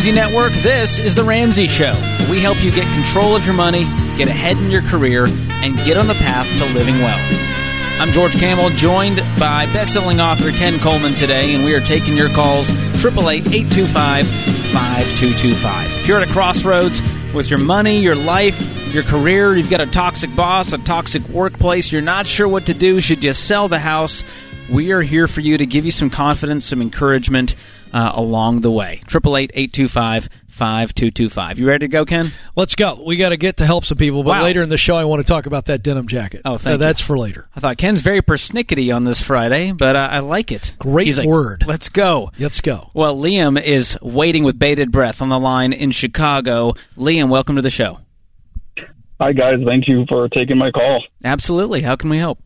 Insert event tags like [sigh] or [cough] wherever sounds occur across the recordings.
Ramsey Network, this is The Ramsey Show. We help you get control of your money, get ahead in your career, and get on the path to living well. I'm George Kamel, joined by best-selling author Ken Coleman today, and we are taking your calls 888-825-5225. If you're at a crossroads with your money, your life, your career, you've got a toxic boss, a toxic workplace, you're not sure what to do, should you sell the house? We are here for you to give you some confidence, some encouragement uh, along the way. 888-825-5225. You ready to go, Ken? Let's go. We got to get to help some people, but Wow. later in the show, I want to talk about that denim jacket. Oh, thank Uh, That's for later. I thought Ken's very persnickety on this Friday, but uh, I like it. Great He's like, word. Let's go. Let's go. Well, Liam is waiting with bated breath on the line in Chicago. Liam, welcome to the show. Hi, guys. Thank you for taking my call. Absolutely. How can we help?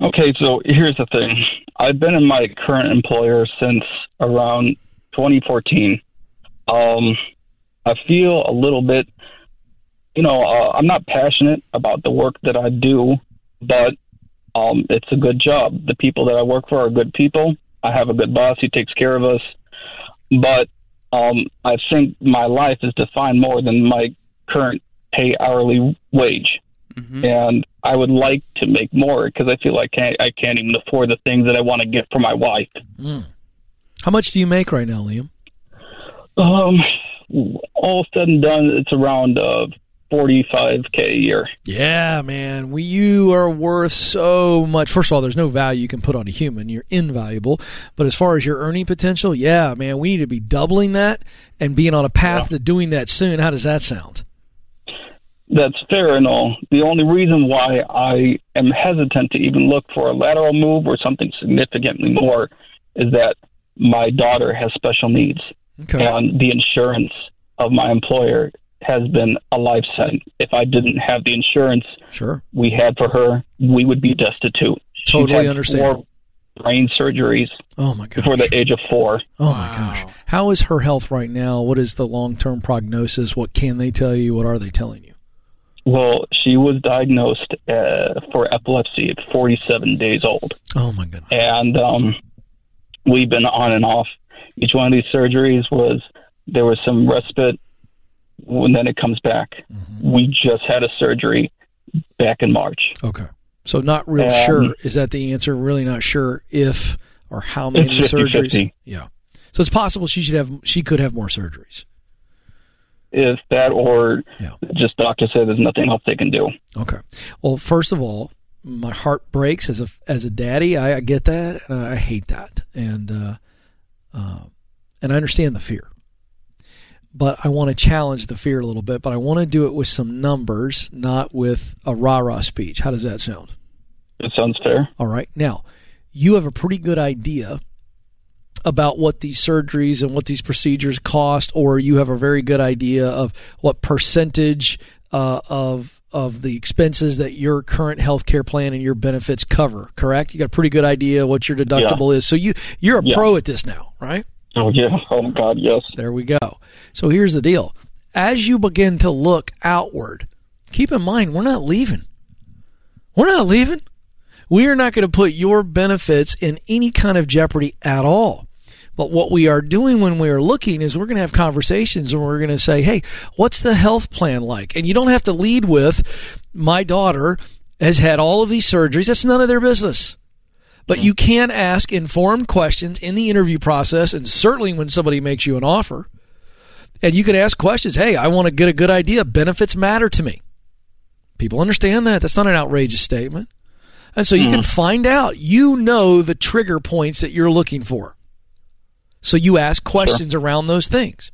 Okay, so here's the thing. I've been in my current employer since around 2014. Um, I feel a little bit, you know, uh, I'm not passionate about the work that I do, but um, it's a good job. The people that I work for are good people. I have a good boss. He takes care of us. But um, I think my life is defined more than my current pay hourly wage. and I would like to make more because I feel like I can't, I can't even afford the things that I want to get for my wife. How much do you make right now, Liam? Um, all said and done, it's around uh, 45k a year. Yeah, man. We, you are worth so much. First of all, there's no value you can put on a human. You're invaluable. But as far as your earning potential, yeah, man, we need to be doubling that and being on a path to doing that soon. How does that sound? That's fair and all. The only reason why I am hesitant to even look for a lateral move or something significantly more is that my daughter has special needs, Okay. and the insurance of my employer has been a life sentence. If I didn't have the insurance Sure. we had for her, we would be destitute. She's Totally had understand. Four brain surgeries Oh, my gosh. before the age of four. Oh, my gosh. How is her health right now? What is the long term prognosis? What can they tell you? What are they telling you? Well, she was diagnosed uh, for epilepsy at 47 days old. Oh, my goodness. and um, we've been on and off. Each one of these surgeries was there was some respite, and then it comes back. Mm-hmm. We just had a surgery back in March. Okay. So not real Um, sure. Is that the answer? Really not sure if or how many It's 50-50. surgeries. Yeah. So it's possible she should have she could have more surgeries. If that or Yeah. just doctor said there's nothing else they can do. Okay. Well, first of all, my heart breaks as a as a daddy. I, I get that, and I hate that, and uh, uh, and I understand the fear. But I want to challenge the fear a little bit. But I want to do it with some numbers, not with a rah rah speech. How does that sound? It sounds fair. All right. Now, you have a pretty good idea about what these surgeries and what these procedures cost, or you have a very good idea of what percentage uh, of of the expenses that your current health care plan and your benefits cover. Correct? You got a pretty good idea what your deductible is. So you you're a Yeah. pro at this now, right? Oh yeah. [laughs] Oh God. Yes. There we go. So here's the deal. As you begin to look outward, keep in mind we're not leaving. We're not leaving. We are not going to put your benefits in any kind of jeopardy at all. But what we are doing when we are looking is we're going to have conversations and we're going to say, hey, what's the health plan like? And you don't have to lead with, my daughter has had all of these surgeries. That's none of their business. But you can ask informed questions in the interview process, and certainly when somebody makes you an offer. And you can ask questions. Hey, I want to get a good idea. Benefits matter to me. People understand that. That's not an outrageous statement. And so you can hmm. find out. You know the trigger points that you're looking for. So you ask questions around those things.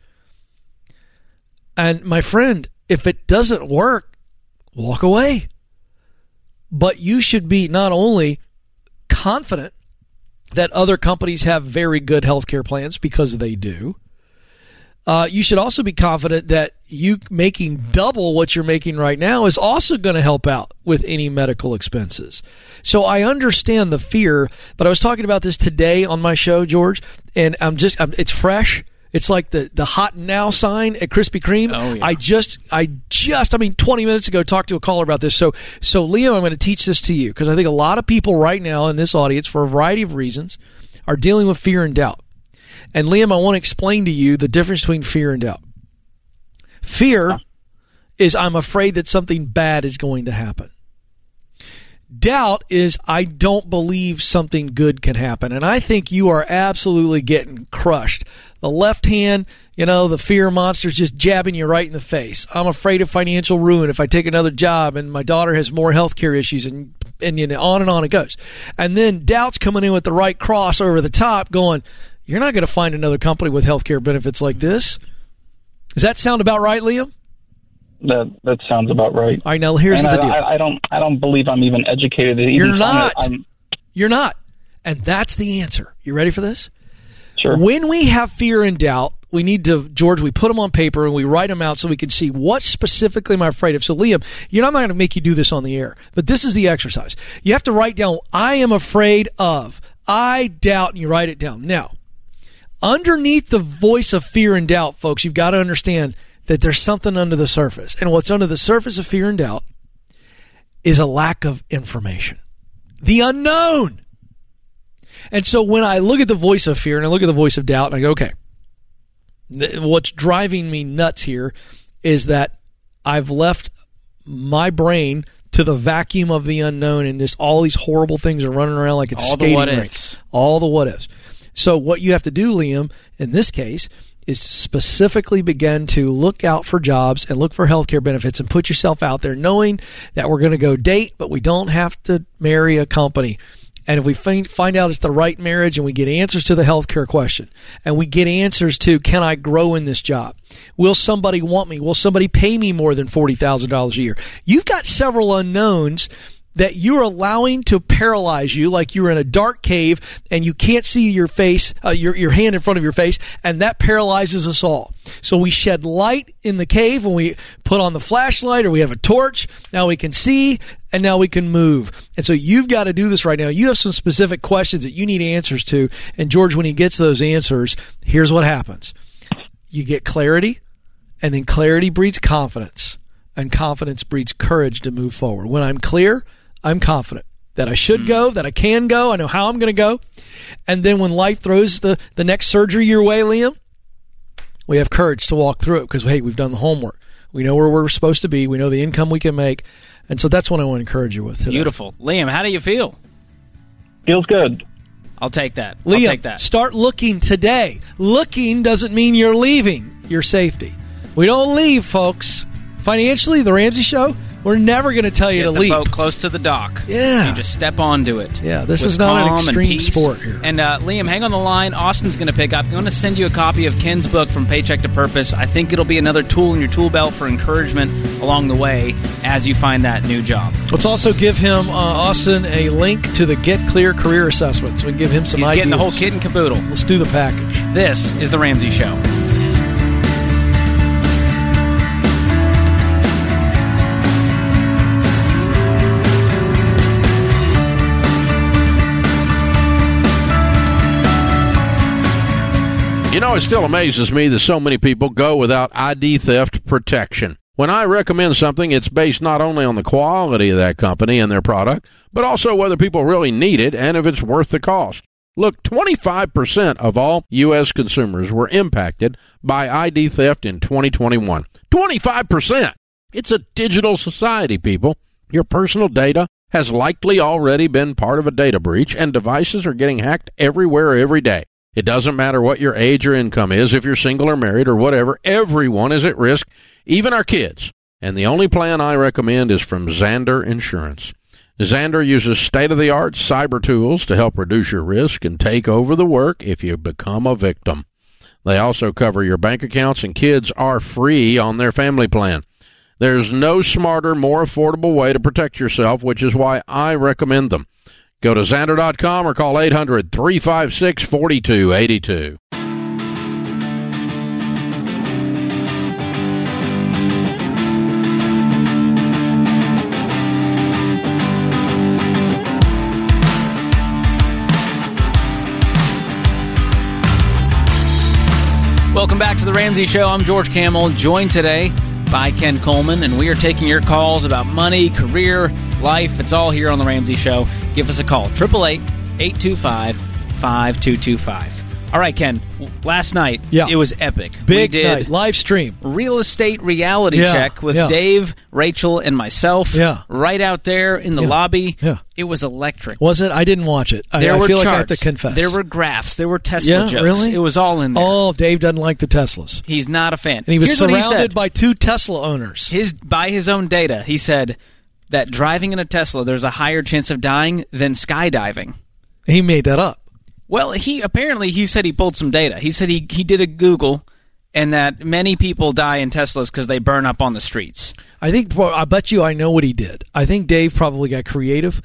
And my friend, if it doesn't work, walk away. But you should be not only confident that other companies have very good healthcare plans because they do. Uh, you should also be confident that you making double what you're making right now is also going to help out with any medical expenses. So I understand the fear, but I was talking about this today on my show, George, and I'm just I'm, it's fresh. It's like the the hot now sign at Krispy Kreme. Oh, yeah. I just I just I mean 20 minutes ago talked to a caller about this. So so Leo, I'm going to teach this to you because I think a lot of people right now in this audience for a variety of reasons are dealing with fear and doubt. And Liam, I want to explain to you the difference between fear and doubt. Fear is I'm afraid that something bad is going to happen. Doubt is I don't believe something good can happen. And I think you are absolutely getting crushed. The left hand, you know, the fear monster's just jabbing you right in the face. I'm afraid of financial ruin if I take another job and my daughter has more health care issues and and know, on and on it goes. And then doubt's coming in with the right cross over the top going, you're not going to find another company with health care benefits like this. Does that sound about right, Liam? That that sounds about right. All right, now here's and the I, deal. I, I don't I don't believe I'm even educated. Even You're not. I'm, You're not. And that's the answer. You ready for this? sure. When we have fear and doubt, we need to, George, we put them on paper and we write them out so we can see what specifically am I afraid of. So, Liam, you know, I'm not going to make you do this on the air, but this is the exercise. You have to write down, I am afraid of, I doubt, and you write it down. Now, underneath the voice of fear and doubt, folks, you've got to understand that there's something under the surface. And what's under the surface of fear and doubt is a lack of information, the unknown. And so when I look at the voice of fear and I look at the voice of doubt, and I go, okay, th- what's driving me nuts here is that I've left my brain to the vacuum of the unknown, and just all these horrible things are running around like it's a All the skating what rink. ifs. All the what ifs. So what you have to do, Liam, in this case, is specifically begin to look out for jobs and look for healthcare benefits and put yourself out there, knowing that we're going to go date, but we don't have to marry a company. And if we find, out it's the right marriage and we get answers to the healthcare question and we get answers to can I grow in this job? Will somebody want me? Will somebody pay me more than $40,000 a year? You've got several unknowns that you're allowing to paralyze you like you're in a dark cave and you can't see your face, uh, your, your hand in front of your face, and that paralyzes us all. So we shed light in the cave when we put on the flashlight or we have a torch. Now we can see and now we can move. And so you've got to do this right now. You have some specific questions that you need answers to. And George, when he gets those answers, here's what happens. You get clarity and then clarity breeds confidence and confidence breeds courage to move forward. When I'm clear, I'm confident that I should hmm. go, that I can go, I know how I'm going to go. And then when life throws the, the next surgery your way, Liam, we have courage to walk through it because, hey, we've done the homework. We know where we're supposed to be. We know the income we can make. And so that's what I want to encourage you with today. Beautiful. Liam, how do you feel? Feels good. I'll take that. I'll Liam, take that. start looking today. Looking doesn't mean you're leaving your safety. We don't leave, folks. Financially, the Ramsey Show, we're never going to tell you Get to leave. boat close to the dock. Yeah. You just step onto it. Yeah, this is not an extreme sport here. And uh, Liam, hang on the line. Austin's going to pick up. I'm going to send you a copy of Ken's book from Paycheck to Purpose. I think it'll be another tool in your tool belt for encouragement along the way as you find that new job. Let's also give him, uh, Austin, a link to the Get Clear Career Assessment so we can give him some He's ideas. getting the whole kit and caboodle. Let's do the package. This is the Ramsey Show. Know, it still amazes me that so many people go without ID theft protection. When I recommend something, it's based not only on the quality of that company and their product, but also whether people really need it and if it's worth the cost. Look, 25% of all U.S. consumers were impacted by ID theft in 2021. 25%! It's a digital society, people. Your personal data has likely already been part of a data breach, and devices are getting hacked everywhere every day. It doesn't matter what your age or income is, if you're single or married or whatever, everyone is at risk, even our kids. And the only plan I recommend is from Zander Insurance. Zander uses state of the art cyber tools to help reduce your risk and take over the work if you become a victim. They also cover your bank accounts, and kids are free on their family plan. There's no smarter, more affordable way to protect yourself, which is why I recommend them. Go to Zander.com or call 800 356 4282. Welcome back to the Ramsey Show. I'm George Kamel, joined today by Ken Coleman, and we are taking your calls about money, career, life. It's all here on the Ramsey Show. Give us a call, 888 825 5225. All right, Ken. Last night, Yeah. it was epic. Big we did night, live stream. real estate reality Yeah, check with yeah. Dave, Rachel, and myself. Yeah. right out there in the lobby. yeah. it was electric. Was it? I didn't watch it. There I were feel charts. like I have to confess. There were graphs. There were Tesla Yeah, jokes. really? It was all in there. Oh, Dave doesn't like the Teslas, He's not a fan. and he was Here's surrounded he by two Tesla owners. his by his own data. He said that driving in a Tesla, there's a higher chance of dying than skydiving. He made that up. Well, he apparently he said he pulled some data. He said he he did a Google, and that many people die in Teslas because they burn up on the streets. I think. well, I bet you I know what he did. I think Dave probably got creative,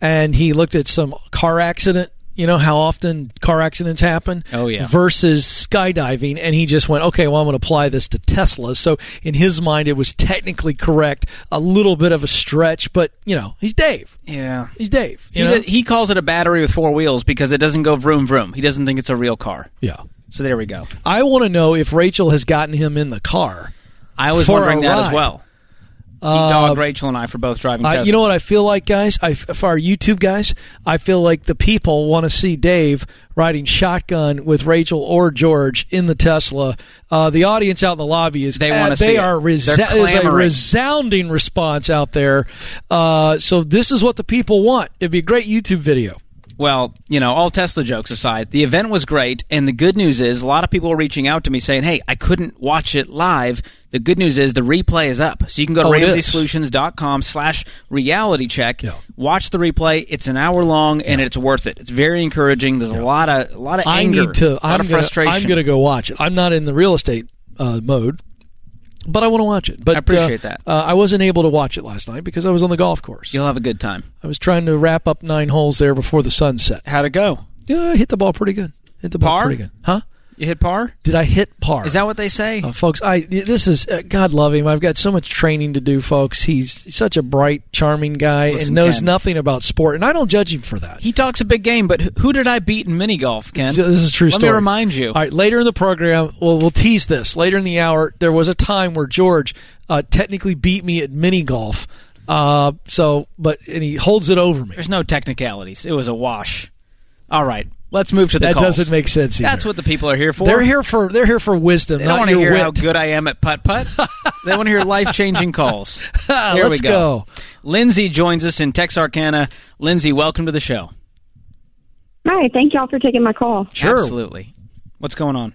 and he looked at some car accident. You know how often car accidents happen. Oh, yeah. Versus skydiving, and he just went, okay, well I'm going to apply this to Tesla. So in his mind, it was technically correct. A little bit of a stretch, but you know he's Dave. Yeah. He's Dave. He, You know? d- he calls it a battery with four wheels because it doesn't go vroom vroom. He doesn't think it's a real car. yeah. So there we go. I want to know if Rachel has gotten him in the car. I was wondering that as well. Uh, dogged Rachel and I for both driving. Uh, you know what I feel like, guys? I, for our YouTube guys, I feel like the people want to see Dave riding shotgun with Rachel or George in the Tesla. Uh, the audience out in the lobby is They uh, see they are resa- They're a resounding response out there. Uh, so this is what the people want. It'd be a great YouTube video. Well, you know, all Tesla jokes aside, the event was great, and the good news is a lot of people are reaching out to me saying, "Hey, I couldn't watch it live." The good news is the replay is up, so you can go to Oh. RamseySolutions.com slash reality check. Yeah. Watch the replay. It's an hour long, and it's worth it. It's very encouraging. There's a lot of a lot of I anger, need to. a lot I'm of gonna, frustration. I'm going to go watch it. I'm not in the real estate uh, mode, but I want to watch it. But I appreciate uh, that. Uh, I wasn't able to watch it last night because I was on the golf course. You'll have a good time. I was trying to wrap up nine holes there before the sun set. How'd it go? Yeah, I hit the ball pretty good. Hit the ball Par? pretty good. Huh? You hit par? Did I hit par? Is that what they say? Uh, folks, I this is uh, God love him. I've got so much training to do, folks. He's such a bright, charming guy Listen, and knows Ken. nothing about sport, and I don't judge him for that. he talks a big game, but who- did I beat in mini golf, Ken? This is a true Let story. me remind you. All right, later in the program, well, we'll tease this. Later in the hour, there was a time where George uh, technically beat me at mini golf. Uh, so, but and he holds it over me. There's no technicalities. It was a wash. All right, let's move to the That calls. doesn't make sense. Either. That's what the people are here for. they're here for. They're here for wisdom, They don't want to your hear how good I am at putt putt. [laughs] they want to hear life changing calls. [laughs] Here let's we go. Lindsay joins us in Texarkana. Lindsay, welcome to the show. Hi, thank y'all for taking my call. Sure. Absolutely. What's going on?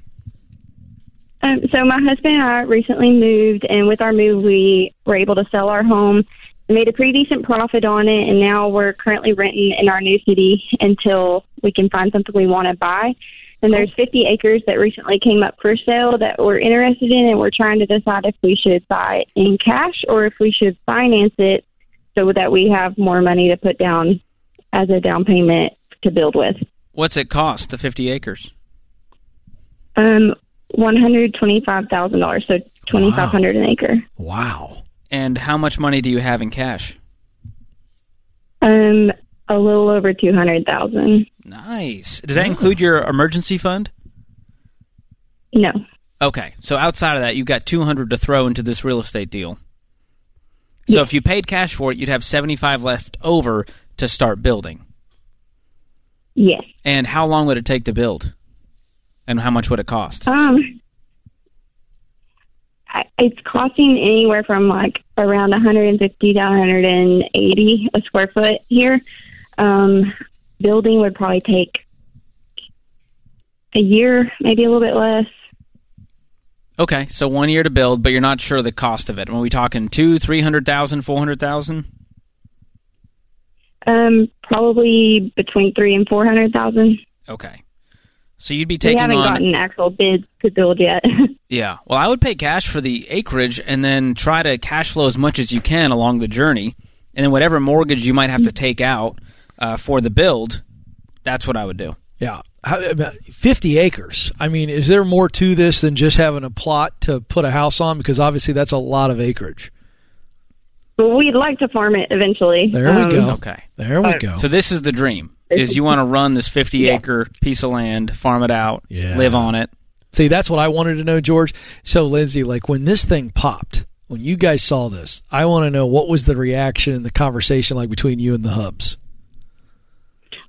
Um, so my husband and I recently moved, and with our move, we were able to sell our home. Made a pretty decent profit on it, and now we're currently renting in our new city until we can find something we want to buy. And there's 50 acres that recently came up for sale that we're interested in, and we're trying to decide if we should buy it in cash or if we should finance it so that we have more money to put down as a down payment to build with. What's it cost, the 50 acres? Um, one hundred twenty-five thousand dollars, so twenty-five hundred an acre. Wow. And how much money do you have in cash? Um, a little over two hundred thousand. Nice. Does that include your emergency fund? No, Okay, so outside of that, you've got 200 to throw into this real estate deal. So if you paid cash for it, you'd have 75 left over to start building. yes. And how long would it take to build? And how much would it cost? Um, it's costing anywhere from like around one hundred and fifty to one hundred and eighty a square foot here. Um, building would probably take a year, maybe a little bit less. Okay, so one year to build, but you're not sure the cost of it. Are we talking two, three hundred thousand, four hundred thousand? Um, probably between three and four hundred thousand. Okay, so you'd be taking. We haven't on. gotten actual bids to build yet. [laughs] Yeah, well, I would pay cash for the acreage and then try to cash flow as much as you can along the journey, and then whatever mortgage you might have to take out uh, for the build, that's what I would do. Yeah. How, about 50 acres. I mean, is there more to this than just having a plot to put a house on? Because obviously that's a lot of acreage. but we'd like to farm it eventually. There Um, we go. Okay. There we go. So this is the dream: is you want to [laughs] run this 50 Yeah. acre piece of land, farm it out, Yeah. live on it. See, that's what I wanted to know, George. So, Lindsay, like when this thing popped, when you guys saw this, I want to know what was the reaction and the conversation like between you and the hubs.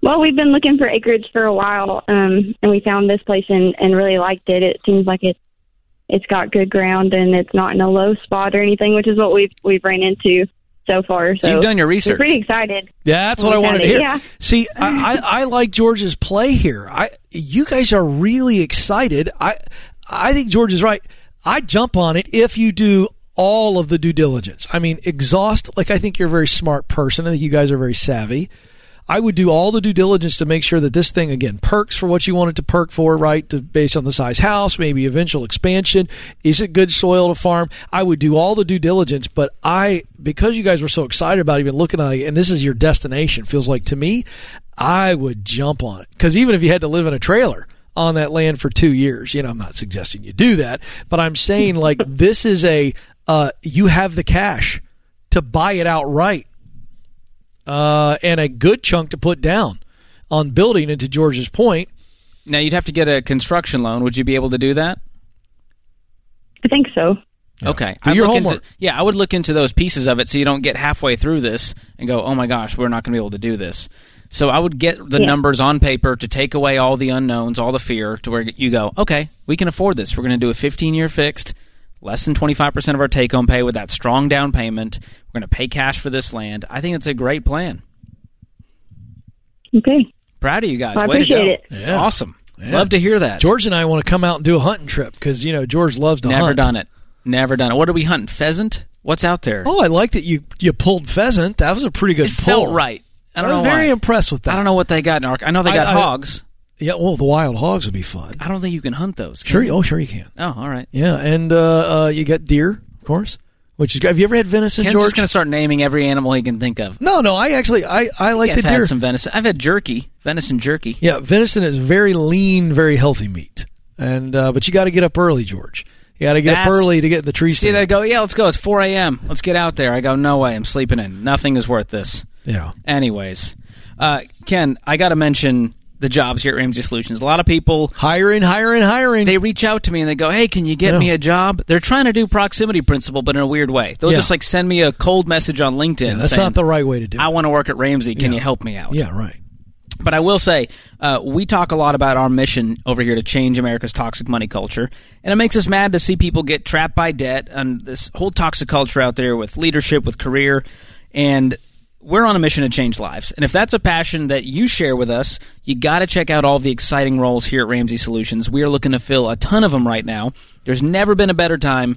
Well, we've been looking for acreage for a while, um, and we found this place and, and really liked it. It seems like it's it's got good ground and it's not in a low spot or anything, which is what we've we've ran into so far. So, So you've done your research. pretty excited. Yeah, that's what I wanted to hear. yeah. See, I, I, I like George's play here. I you guys are really excited. I I think George is right. I jump on it if you do all of the due diligence. I mean, exhaust. Like I think you're a very smart person. I think you guys are very savvy. I would do all the due diligence to make sure that this thing again perks for what you want it to perk for, right? To, based on the size house, maybe eventual expansion. Is it good soil to farm? I would do all the due diligence, but I because you guys were so excited about even looking at it, and this is your destination, feels like to me, I would jump on it because even if you had to live in a trailer on that land for two years, you know, I'm not suggesting you do that, but I'm saying like [laughs] this is a uh, you have the cash to buy it outright uh, and a good chunk to put down on building. And to George's point, Now you'd have to get a construction loan. Would you be able to do that? I think so. Okay. Do I'd your look homework. Into, yeah, I would look into those pieces of it so you don't get halfway through this and go, "Oh my gosh, we're not going to be able to do this." So I would get the Yeah. numbers on paper to take away all the unknowns, all the fear, to where you go, "Okay, we can afford this. We're going to do a 15-year fixed, less than 25% of our take-home pay with that strong down payment. We're going to pay cash for this land." I think it's a great plan. Okay. Proud of you guys. I Way to appreciate go. it. It's Yeah. awesome. Yeah. Love to hear that. George and I want to come out and do a hunting trip because you know George loves to Never hunt. done it. Never done it. What are we hunting? Pheasant? What's out there? Oh, I like that you you pulled pheasant. That was a pretty good it pull. felt right. I don't I'm know very why. impressed with that. I don't know what they got in Ark. I know they I- got I- hogs. Yeah, well, the wild hogs would be fun. I don't think you can hunt those. can Sure. you? Oh, sure you can. Oh, all right. Yeah, and uh, uh, you got deer, of course. Which is. Have you ever had venison, Ken's George? just going to start naming every animal he can think of. no, no. I actually I I like I've the had deer. some venison. I've had jerky, venison jerky. Yeah, venison is very lean, very healthy meat. And uh, but you got to get up early, George. You got to get up early to get the tree See, they go, yeah, let's go. It's 4 a.m. Let's get out there. I go, no way. I'm sleeping in. Nothing is worth this. Yeah. Anyways, uh, Ken, I got to mention the jobs here at Ramsey Solutions. A lot of people Hiring, hiring, hiring. they reach out to me and they go, "Hey, can you get Yeah. me a job?" They're trying to do proximity principle, but in a weird way. They'll Yeah. just like send me a cold message on LinkedIn. Yeah, that's saying, not the right way to do it. I want to work at Ramsey. Can you help me out? yeah, right. But I will say, uh, we talk a lot about our mission over here to change America's toxic money culture, and it makes us mad to see people get trapped by debt and this whole toxic culture out there with leadership, with career, and we're on a mission to change lives. And if that's a passion that you share with us, you got to check out all the exciting roles here at Ramsey Solutions. We are looking to fill a ton of them right now. There's never been a better time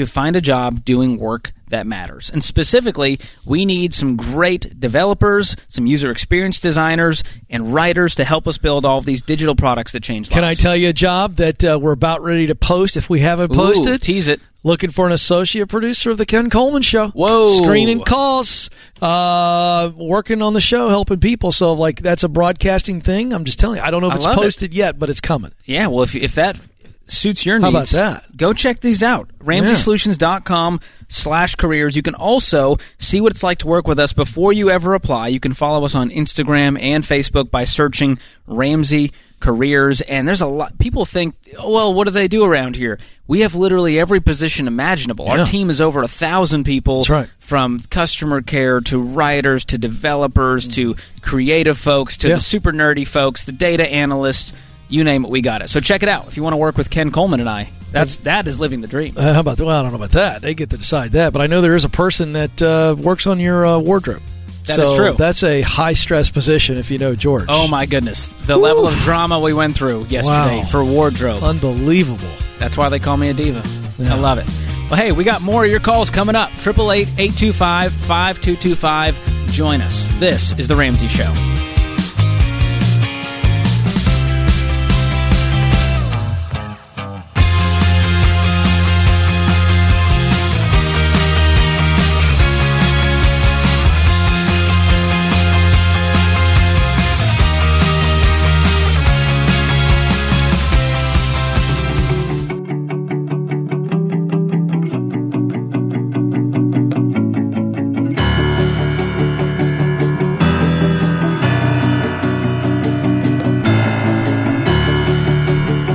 to find a job doing work that matters. And specifically, we need some great developers, some user experience designers, and writers to help us build all of these digital products that change lives. Can I tell you a job that uh, we're about ready to post if we haven't Ooh, posted? tease it. Looking for an associate producer of the Ken Coleman Show. Whoa. Screening calls, uh, working on the show, helping people. So, like, that's a broadcasting thing. I'm just telling you. I don't know if I it's love it. posted yet, but it's coming. Yeah, well, if, if that suits your How needs, about that? go check these out. RamseySolutions.com slash careers. You can also see what it's like to work with us before you ever apply. You can follow us on Instagram and Facebook by searching Ramsey Careers. And there's a lot, people think, oh, well, what do they do around here? We have literally every position imaginable. Yeah. Our team is over a thousand people right. from customer care to writers to developers to creative folks to Yeah. the super nerdy folks, the data analysts, you name it, we got it. So check it out if you want to work with Ken Coleman and I. That's that is living the dream. Uh, how about that? Well, I don't know about that. They get to decide that. But I know there is a person that uh, works on your uh, wardrobe. That so is true. That's a high stress position if you know George. Oh my goodness, the level of drama we went through yesterday Wow. for wardrobe. Unbelievable. That's why they call me a diva. Yeah. I love it. Well, hey, we got more of your calls coming up. 888-825-5225. Join us. This is the Ramsey Show.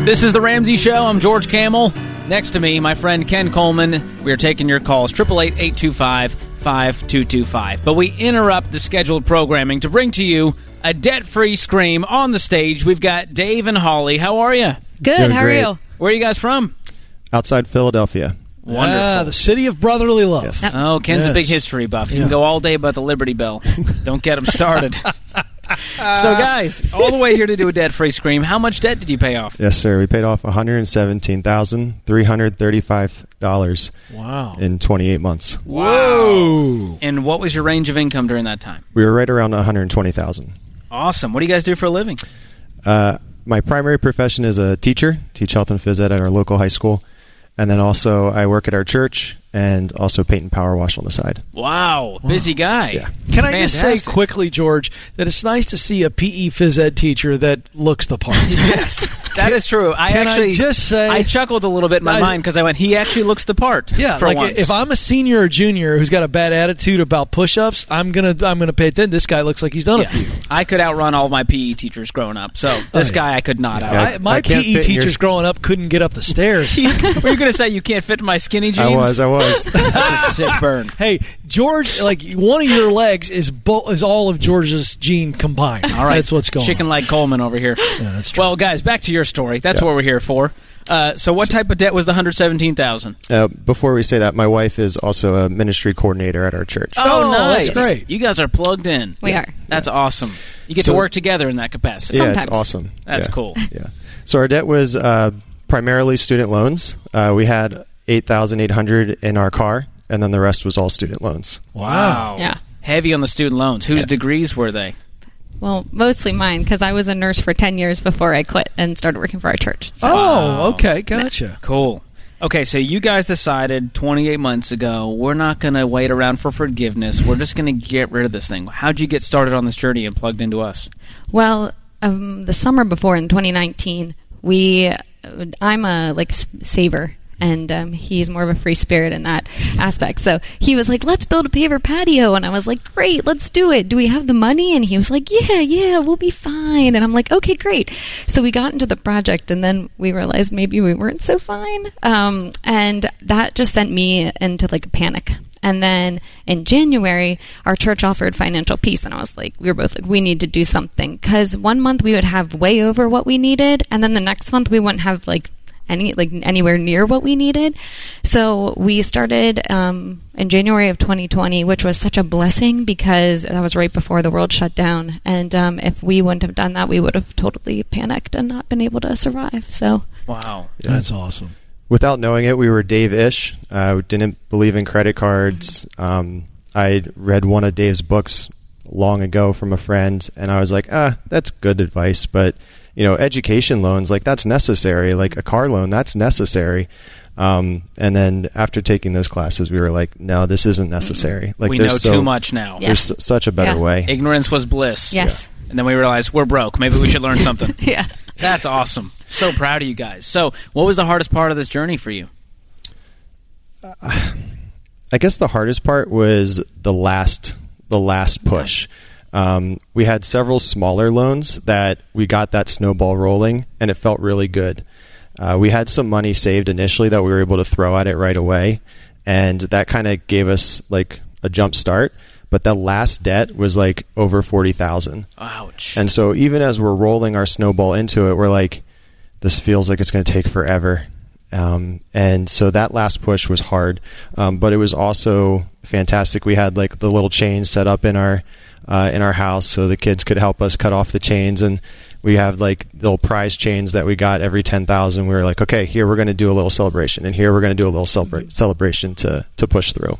This is the Ramsey Show. I'm George Kamel. Next to me, my friend Ken Coleman. We are taking your calls. 888-825-5225. But we interrupt the scheduled programming to bring to you a debt-free scream on the stage. We've got Dave and Holly. How are you? Good. Doing How great. are you? Where are you guys from? outside Philadelphia. Wonderful. Ah, the city of brotherly love. Yes. Oh, Ken's a big history buff. You Yeah. can go all day about the Liberty Bell. Don't get him started. [laughs] [laughs] so, guys, all the way here to do a debt-free scream. How much debt did you pay off? Yes, sir. We paid off one hundred seventeen thousand three hundred thirty-five dollars Wow. in twenty-eight months. Whoa. And what was your range of income during that time? We were right around one hundred twenty thousand. Awesome. What do you guys do for a living? Uh, my primary profession is a teacher. Teach health and phys ed at our local high school, and then also I work at our church and also paint and power wash on the side. Wow, busy guy. Yeah. Can I just say quickly, George, that it's nice to see a PE phys ed teacher that looks the part. [laughs] Yes, that is true. I Can I actually just say- I chuckled a little bit in my I- mind because I went, he actually looks the part. Yeah, for like once. if I'm a senior or junior who's got a bad attitude about push-ups, I'm gonna I'm gonna pay attention. This guy looks like he's done Yeah. a few. I could outrun all my PE teachers growing up. So oh, this Oh, yeah. guy I could not out. I- I, my can't PE fit in your- teachers growing up couldn't get up the stairs. [laughs] Were you going to say you can't fit in my skinny jeans? I was, I was. That's a [laughs] sick burn. hey, George, like one of your legs is bo- is all of George's gene combined. All right, that's what's going. On. Chicken on. leg Coleman over here. Yeah, that's true. Well, guys, back to your story. That's Yeah. what we're here for. Uh, so, what type of debt was the hundred seventeen thousand? uh, before we say that, my wife is also a ministry coordinator at our church. Oh, nice! that's great. You guys are plugged in. We are. That's awesome. You get So- to work together in that capacity. yeah, it's awesome. That's Yeah. cool. Yeah. So our debt was uh, primarily student loans. Uh, we had eight thousand eight hundred in our car, and then the rest was all student loans. Wow. Yeah. Heavy on the student loans. Whose Yeah. degrees were they? Well, mostly mine because I was a nurse for 10 years before I quit and started working for our church. So, Oh, okay, gotcha. Cool. Okay, so you guys decided 28 months ago we're not going to wait around for forgiveness. We're just going to get rid of this thing. How'd you get started on this journey and plugged into us? well, um, the summer before in 2019, we, I'm a like saver. And um, he's more of a free spirit in that aspect. So he was like, "Let's build a paver patio," and I was like, "Great, let's do it. Do we have the money?" And he was like, "Yeah, yeah, we'll be fine." And I'm like, "Okay, great." So we got into the project, and then we realized maybe we weren't so fine, um, and that just sent me into like a panic. And then in January, our church offered financial peace, and I was like, we were both like, we need to do something because one month we would have way over what we needed, and then the next month we wouldn't have like any like anywhere near what we needed. So we started um, in January of 2020, which was such a blessing because that was right before the world shut down, and um, if we wouldn't have done that, we would have totally panicked and not been able to survive. So Wow. That's awesome. Without knowing it, we were Dave-ish. Uh, didn't believe in credit cards. Um, I read one of Dave's books long ago from a friend, and I was like, ah, that's good advice, but you know, education loans like that's necessary. Like a car loan, that's necessary. Um, and then after taking those classes, we were like, no, this isn't necessary. Like we know so- too much now. Yeah. There's such a better Yeah. way. Ignorance was bliss. yes, And then we realized we're broke. Maybe we should learn something. [laughs] yeah. That's awesome. So proud of you guys. So, what was the hardest part of this journey for you? [sighs] I guess the hardest part was the last the last push. Um, we had several smaller loans that we got that snowball rolling, and it felt really good. Uh, we had some money saved initially that we were able to throw at it right away, and that kind of gave us like a jump start. But the last debt was like over forty thousand, Ouch. and so even as we're rolling our snowball into it, we're like, this feels like it's going to take forever. Um, and so that last push was hard, um, but it was also fantastic. We had like the little chains set up in our uh, in our house, so the kids could help us cut off the chains, and we have like little prize chains that we got every ten thousand. We were like, okay, here we're going to do a little celebration, and here we're going to do a little celebra- celebration to to push through.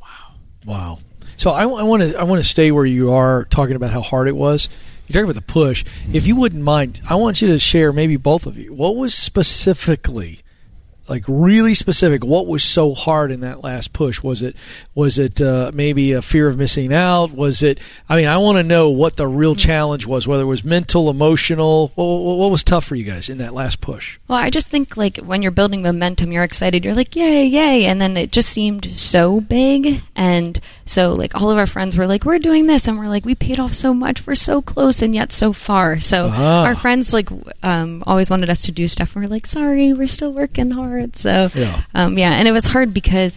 Wow. Wow. So I want to I want to stay where you are talking about how hard it was. You're talking about the push. If you wouldn't mind, I want you to share maybe both of you. What was specifically like really specific. What was so hard in that last push? Was it was it uh, maybe a fear of missing out? Was it i mean i want to know what the real challenge was whether it was mental emotional what, what, what was tough for you guys in that last push? Well, I just think like when you're building momentum, you're excited. You're like, yay, yay, and then it just seemed so big, and so like all of our friends were like, we're doing this, and we're like, we paid off so much, we're so close, and yet so far. So Ah. our friends like um, always wanted us to do stuff. and We're like, sorry, we're still working hard. So Yeah. um, yeah, and it was hard because.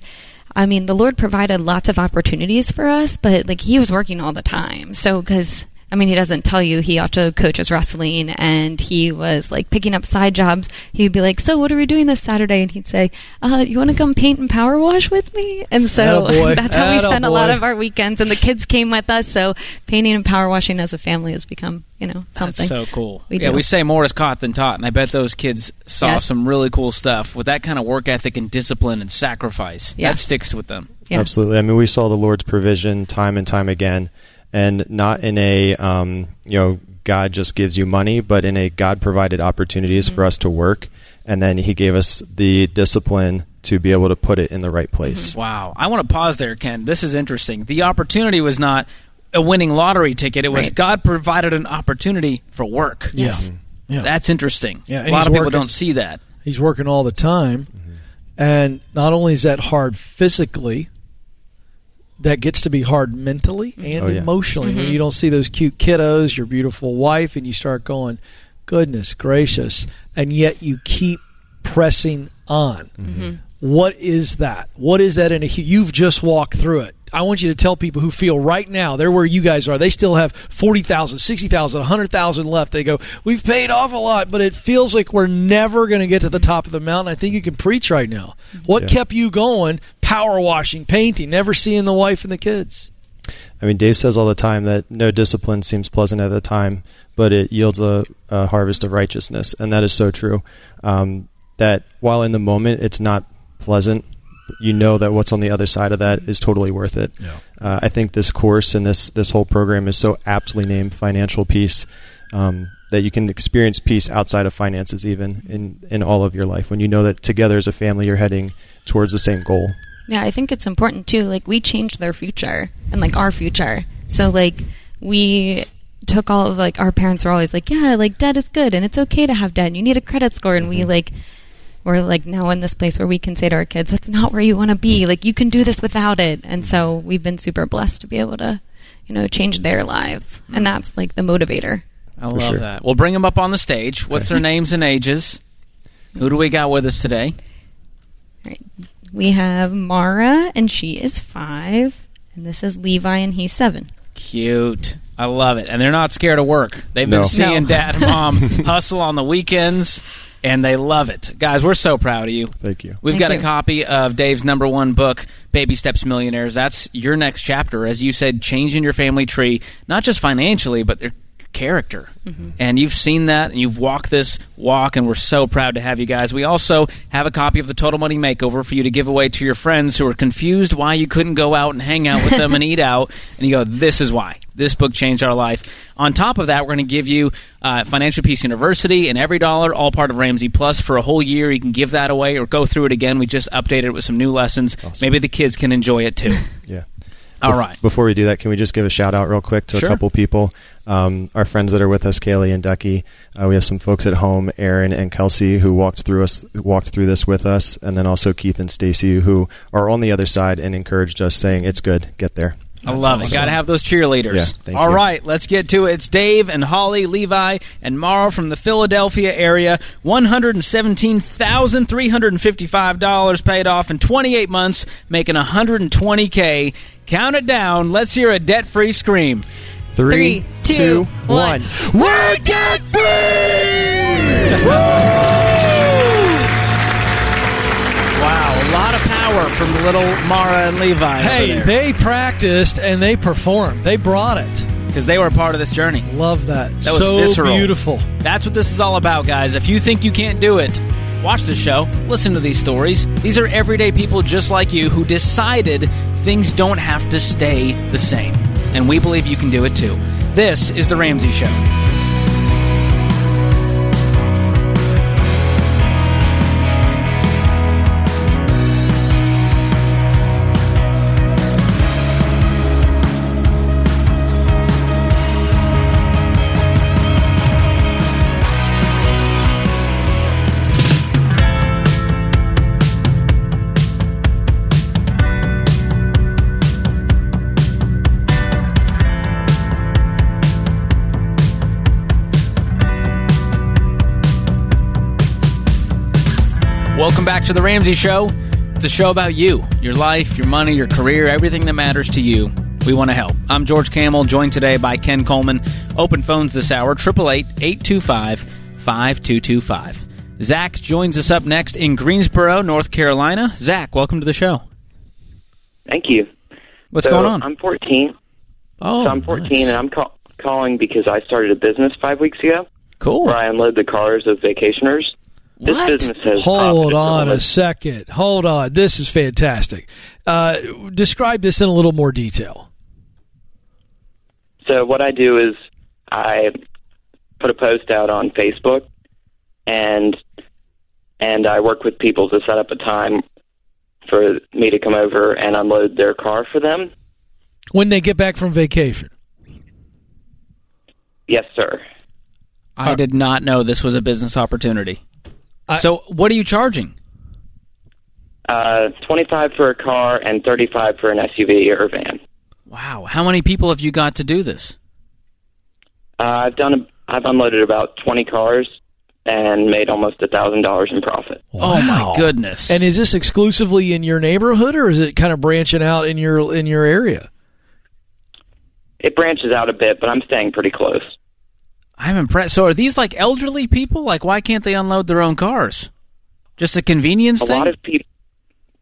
I mean, the Lord provided lots of opportunities for us, but like He was working all the time. So, because I mean, he doesn't tell you he also coaches wrestling and he was like picking up side jobs. He'd be like, So, what are we doing this Saturday? And he'd say, uh, You want to come paint and power wash with me? And so Attaboy. [laughs] that's how we spend a lot of our weekends. And the kids came with us. So, painting and power washing as a family has become, you know, something. That's so cool. We yeah, do. we say more is caught than taught, and I bet those kids saw Yes. some really cool stuff with that kind of work ethic and discipline and sacrifice. Yeah. That sticks with them. Yeah. Absolutely. I mean, we saw the Lord's provision time and time again, and not in a um, you know God just gives you money, but in a God provided opportunities Mm-hmm. for us to work, and then He gave us the discipline to be able to put it in the right place. Wow. I want to pause there, Ken. This is interesting. The opportunity was not a winning lottery ticket, it was Right. God provided an opportunity for work. Yes. Yeah. That's interesting. Yeah, a lot he's of people working- don't see that. He's working all the time. And not only is that hard physically, that gets to be hard mentally mm-hmm. and Oh, yeah. emotionally when mm-hmm. you don't see those cute kiddos, your beautiful wife, and you start going, goodness gracious. And yet you keep pressing on. Mm-hmm. What is that? What is that in a you've just walked through it. I want you to tell people who feel right now they're where you guys are. They still have 40,000, 60,000, 100,000 left. They go, "We've paid off a lot, but it feels like we're never going to get to the top of the mountain." I think you can preach right now. What Yeah. kept you going? Power washing, painting, never seeing the wife and the kids. I mean, Dave says all the time that no discipline seems pleasant at the time, but it yields a, a harvest of righteousness, and that is so true. Um, that while in the moment it's not pleasant, you know that what's on the other side of that is totally worth it. Uh, I think this course and this this whole program is so aptly named financial peace. Um, that you can experience peace outside of finances, even in, in all of your life, when you know that together as a family you're heading towards the same goal. Yeah, I think it's important too. Like we changed their future and like our future. So like we took all of like our parents were always like, yeah, like debt is good and it's okay to have debt. And you need a credit score, and we mm-hmm. like we're like now in this place where we can say to our kids, that's not where you want to be. Like you can do this without it. And so we've been super blessed to be able to, you know, change their lives, mm-hmm. and that's like the motivator. I love sure. that. We'll bring them up on the stage. What's their names and ages? Who do we got with us today? Right. We have Mara, and she is five, and this is Levi, and he's seven. Cute. I love it. And they're not scared of work. They've been No. seeing No. dad and mom [laughs] hustle on the weekends, and they love it. Guys, we're so proud of you. Thank you. We've Thank got a you. copy of Dave's number one book, Baby Steps Millionaires. That's your next chapter, as you said, changing your family tree, not just financially, but their character. And you've seen that, and you've walked this walk, and we're so proud to have you guys. We also have a copy of the Total Money Makeover for you to give away to your friends who are confused why you couldn't go out and hang out with them and [laughs] eat out. And you go, this is why. This book changed our life. On top of that, we're going to give you uh, Financial Peace University and Every Dollar, all part of Ramsey Plus for a whole year. You can give that away or go through it again. We just updated it with some new lessons. Maybe the kids can enjoy it too. Yeah. All Bef- Before we do that, can we just give a shout out real quick to Sure. a couple people? Um, our friends that are with us, Kaylee and Ducky. Uh, we have some folks at home, Aaron and Kelsey, who walked through us, walked through this with us, and then also Keith and Stacy, who are on the other side and encouraged us, saying, "It's good, get there." I love it. awesome. Got to have those cheerleaders. Yeah, thank All you. right, let's get to it. It's Dave and Holly, Levi, and Mara from the Philadelphia area. One hundred and seventeen thousand three hundred and fifty-five dollars paid off in twenty-eight months, making one hundred and twenty k. Count it down. Let's hear a debt-free scream. Three, two, one. We're debt free! From little Mara and Levi. Hey, they practiced and they performed. They brought it. because they were a part of this journey. Love that. That was so visceral. beautiful. That's what this is all about, guys. If you think you can't do it, watch the show, listen to these stories. These are everyday people just like you who decided things don't have to stay the same. And we believe you can do it too. This is The Ramsey Show. Welcome back to The Ramsey Show. It's a show about you, your life, your money, your career, everything that matters to you. We want to help. I'm George Kamel, joined today by Ken Coleman. Open phones this hour, 888-825-5225. Zach joins us up next in Greensboro, North Carolina. Zach, welcome to the show. Thank you. What's So, going on? I'm 14. Oh, so I'm 14, nice. and I'm call- calling because I started a business five weeks ago cool. where I unload the cars of vacationers. This What? business has Hold on a second. Hold on. This is fantastic. Uh, describe this in a little more detail. So what I do is I put a post out on Facebook, and and I work with people to set up a time for me to come over and unload their car for them. When they get back from vacation. Yes, sir. I did not know this was a business opportunity. I- so, what are you charging? Uh, 25 for a car and 35 for an SUV or van. Wow. How many people have you got to do this? Uh, I've done. A, I've unloaded about 20 cars and made almost a thousand dollars in profit. Oh, my goodness. And is this exclusively in your neighborhood, or is it kind of branching out in your in your area? It branches out a bit, but I'm staying pretty close. I'm impressed. So, are these like elderly people? Like, why can't they unload their own cars? Just a convenience A thing? lot of people.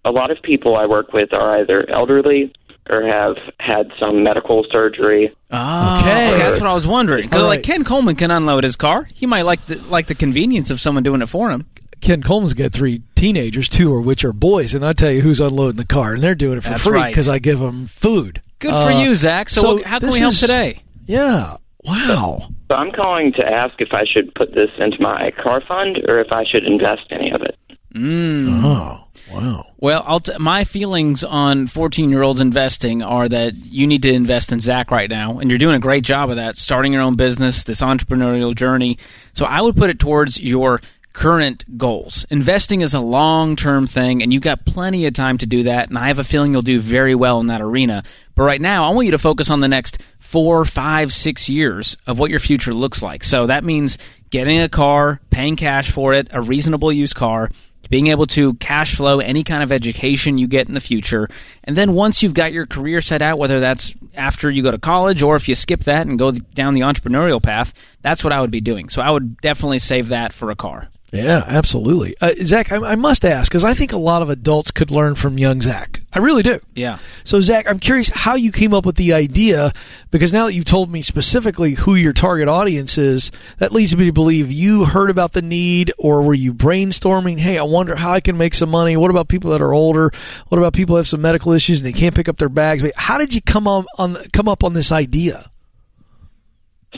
A lot of people I work with are either elderly or have had some medical surgery. Oh, Okay. that's what I was wondering. 'Cause, All like. Ken Coleman can unload his car. He might like the like the convenience of someone doing it for him. Ken Coleman's got three teenagers, two of which are boys, and I tell you who's unloading the car, and they're doing it for That's free right. because I give them food. Good for Uh, you, Zach. So, what, how can we help is- today? Yeah. Wow. So I'm calling to ask if I should put this into my car fund or if I should invest any of it. Mm. Oh. Wow. Well, I'll t- my feelings on 14 year olds investing are that you need to invest in Zach right now, and you're doing a great job of that, starting your own business, this entrepreneurial journey. So I would put it towards your current goals. Investing is a long term thing, and you've got plenty of time to do that, and I have a feeling you'll do very well in that arena. But right now, I want you to focus on the next four, five, six years of what your future looks like. So that means getting a car, paying cash for it, a reasonable used car, being able to cash flow any kind of education you get in the future. And then once you've got your career set out, whether that's after you go to college or if you skip that and go down the entrepreneurial path, that's what I would be doing. So I would definitely save that for a car. Yeah, absolutely. Uh, Zach, I, I must ask because I think a lot of adults could learn from young Zach. I really do. Yeah. So, Zach, I'm curious how you came up with the idea because now that you've told me specifically who your target audience is, that leads me to believe you heard about the need or were you brainstorming, hey, I wonder how I can make some money? What about people that are older? What about people that have some medical issues and they can't pick up their bags? How did you come on, on come up on this idea?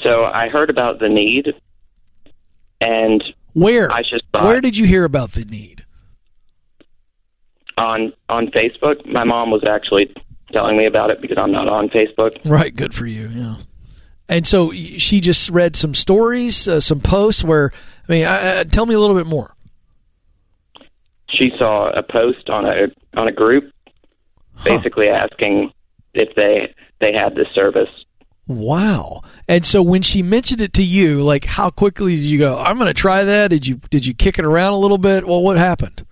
So I heard about the need, and Where? I just thought- Where did you hear about the need? on on Facebook, my mom was actually telling me about it because I'm not on Facebook. Right, good for you. Yeah. And so she just read some stories, uh, some posts where I mean, I, I, tell me a little bit more. She saw a post on a on a group, basically asking if they they had this service. Wow. And so when she mentioned it to you, like how quickly did you go, I'm going to try that? Did you did you kick it around a little bit? Well, what happened?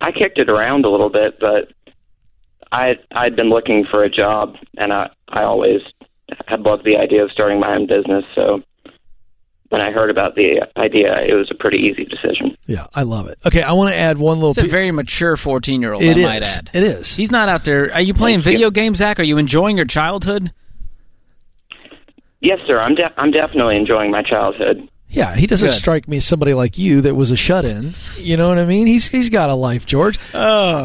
I kicked it around a little bit, but I I'd been looking for a job, and I I always had loved the idea of starting my own business. So when I heard about the idea, it was a pretty easy decision. Yeah, I love it. Okay, I want to add one little It's a pi- very mature 14 year old, It I might add. It is. He's not out there. Are you playing Thank you. video games, Zach? Are you enjoying your childhood? Yes, sir. I'm de- I'm definitely enjoying my childhood. Yeah, he doesn't Good. strike me as somebody like you that was a shut in. You know what I mean? He's he's got a life, George.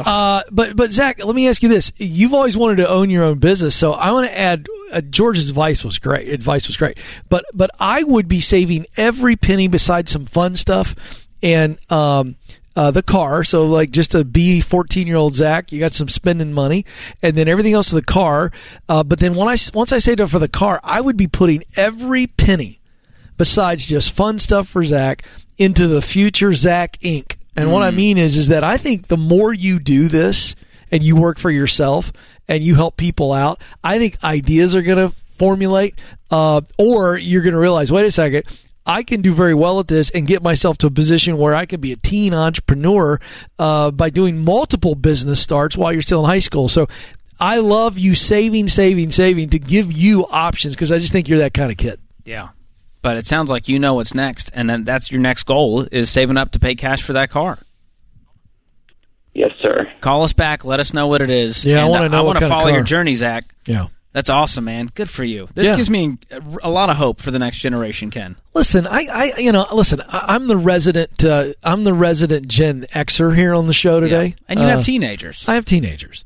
Uh, but but Zach, let me ask you this: You've always wanted to own your own business, so I want to add. Uh, George's advice was great. Advice was great, but but I would be saving every penny besides some fun stuff and um, uh, the car. So like just a be fourteen year old Zach, you got some spending money, and then everything else to the car. Uh, but then when I once I saved up for the car, I would be putting every penny besides just fun stuff for Zach into the future Zach Inc. And what I mean is, is that I think the more you do this and you work for yourself and you help people out, I think ideas are going to formulate, uh, or you're going to realize, wait a second. I can do very well at this and get myself to a position where I can be a teen entrepreneur uh, by doing multiple business starts while you're still in high school. So I love you saving, saving, saving to give you options because I just think you're that kind of kid. Yeah. But it sounds like you know what's next, and then that's your next goal is saving up to pay cash for that car. Yes, sir. Call us back. Let us know what it is. Yeah, I wanna know I want to follow your journey, Zach. Yeah. That's awesome, man. Good for you. This Yeah. gives me a lot of hope for the next generation, Ken. Listen, I, I, you know, listen. I, I'm the resident. Uh, I'm the resident Gen Xer here on the show today, Yeah. And you Uh, have teenagers. I have teenagers.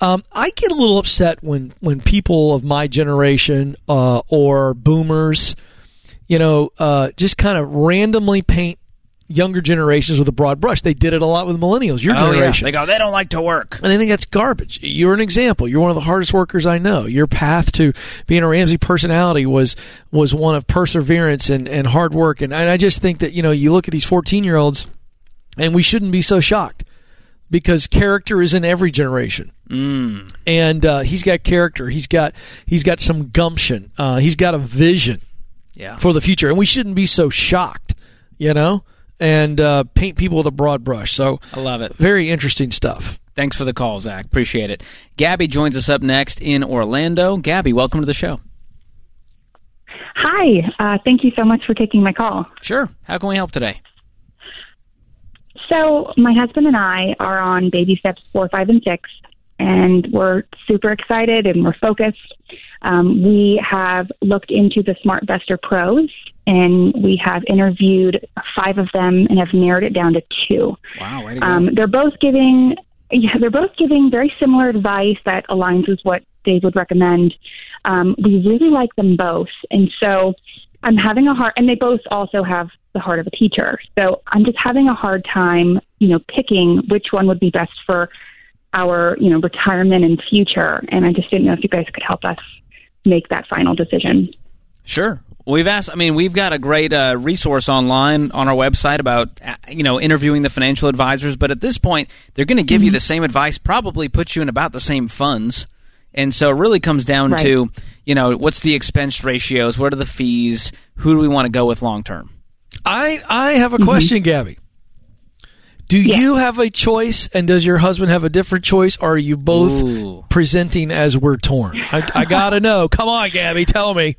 Um, I get a little upset when when people of my generation uh, or boomers, you know, uh, just kind of randomly paint younger generations with a broad brush. They did it a lot with millennials. Your oh, yeah. generation. They go, they don't like to work. And I think that's garbage. You're an example. You're one of the hardest workers I know. Your path to being a Ramsey personality was was one of perseverance and, and hard work. And, and I just think that, you know, you look at these 14 year olds and we shouldn't be so shocked because character is in every generation. Mm. And uh, he's got character. He's got he's got some gumption. Uh, he's got a vision Yeah. for the future. And we shouldn't be so shocked, you know, and uh, paint people with a broad brush. So I love it. very interesting stuff. Thanks for the call, Zach. Appreciate it. Gabby joins us up next in Orlando. Gabby, welcome to the show. Hi. Uh, thank you so much for taking my call. Sure. How can we help today? So, my husband and I are on baby steps four, five, and six, and we're super excited and we're focused. Um, we have looked into the SmartVestor Pros, and we have interviewed five of them and have narrowed it down to two. Wow, way to go. Um, they're both giving, yeah, they're both giving very similar advice that aligns with what Dave would recommend. Um, we really like them both, and so I'm having a hard. And they both also have the heart of a teacher, so I'm just having a hard time, you know, picking which one would be best for our, you know, retirement and future. And I just didn't know if you guys could help us make that final decision. Sure. We've asked. I mean, we've got a great uh, resource online on our website about uh, you know interviewing the financial advisors. But at this point, they're going to give you the same advice, probably put you in about the same funds, and so it really comes down Right. to you know what's the expense ratios, what are the fees, who do we want to go with long term. I I have a question, Gabby. Do you have a choice, and does your husband have a different choice, or are you both Ooh. presenting as we're torn? I, I gotta know. Come on, Gabby, tell me.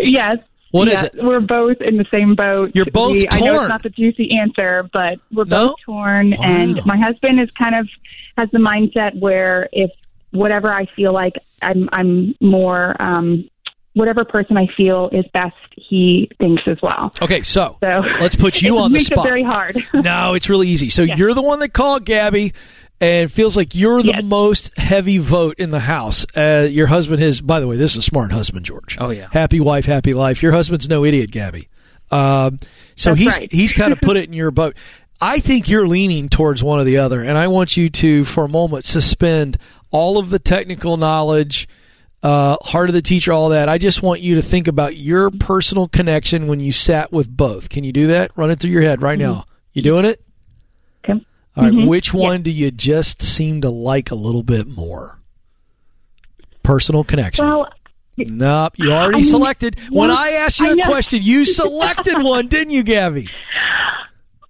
Yes. What is yes, it? We're both in the same boat. You're both We- I know it's not the juicy answer, but we're No? both torn. Wow. And my husband is kind of has the mindset where if whatever I feel like I'm, I'm more, um, whatever person I feel is best, he thinks as well. Okay, so So let's put [laughs] you it on the spot. It very hard. [laughs] no, it's really easy. So Yeah. you're the one that called Gabby, and it feels like you're the Yes. most heavy vote in the house. Uh, your husband is, by the way, this is a smart husband, George. Oh, yeah. happy wife, happy life. Your husband's no idiot, Gabby. Um, so That's he's right. he's kind of put it in your boat. I think you're leaning towards one or the other, and I want you to, for a moment, suspend all of the technical knowledge, uh, heart of the teacher, all that. I just want you to think about your personal connection when you sat with both. Can you do that? Run it through your head right now. You doing it? Okay. All right, Mhm. which one do you just seem to like a little bit more? Personal connection. well, nope, you already I mean, selected. When I asked you a question, you selected one, didn't you, Gabby? [laughs]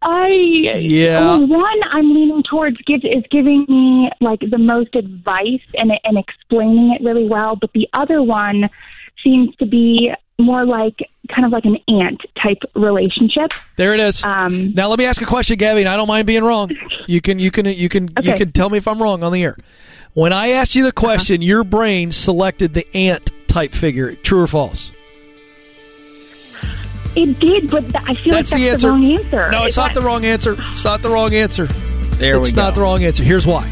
I Yeah. well, one I'm leaning towards give, is giving me like the most advice and and explaining it really well, but the other one seems to be more like kind of like an aunt type relationship. There it is. Um, now let me ask a question, Gabby, and I don't mind being wrong. You can you can you can you can tell me if I'm wrong on the air. When I asked you the Uh-huh. question, your brain selected the aunt type figure. True or false? It did, but th- I feel That's like the that's answer. wrong answer. No, it's not the wrong answer. It's not the wrong answer. There it's we go. It's not the wrong answer. Here's why.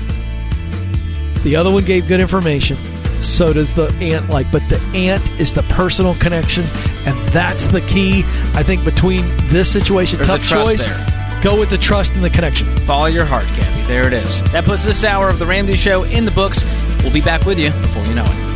The other one gave good information. So does the aunt like, but the aunt is the personal connection, and that's the key. I think between this situation, There's tough choice. there. Go with the trust and the connection. Follow your heart, Gabby. There it is. That puts this hour of the Ramsey Show in the books. We'll be back with you before you know it.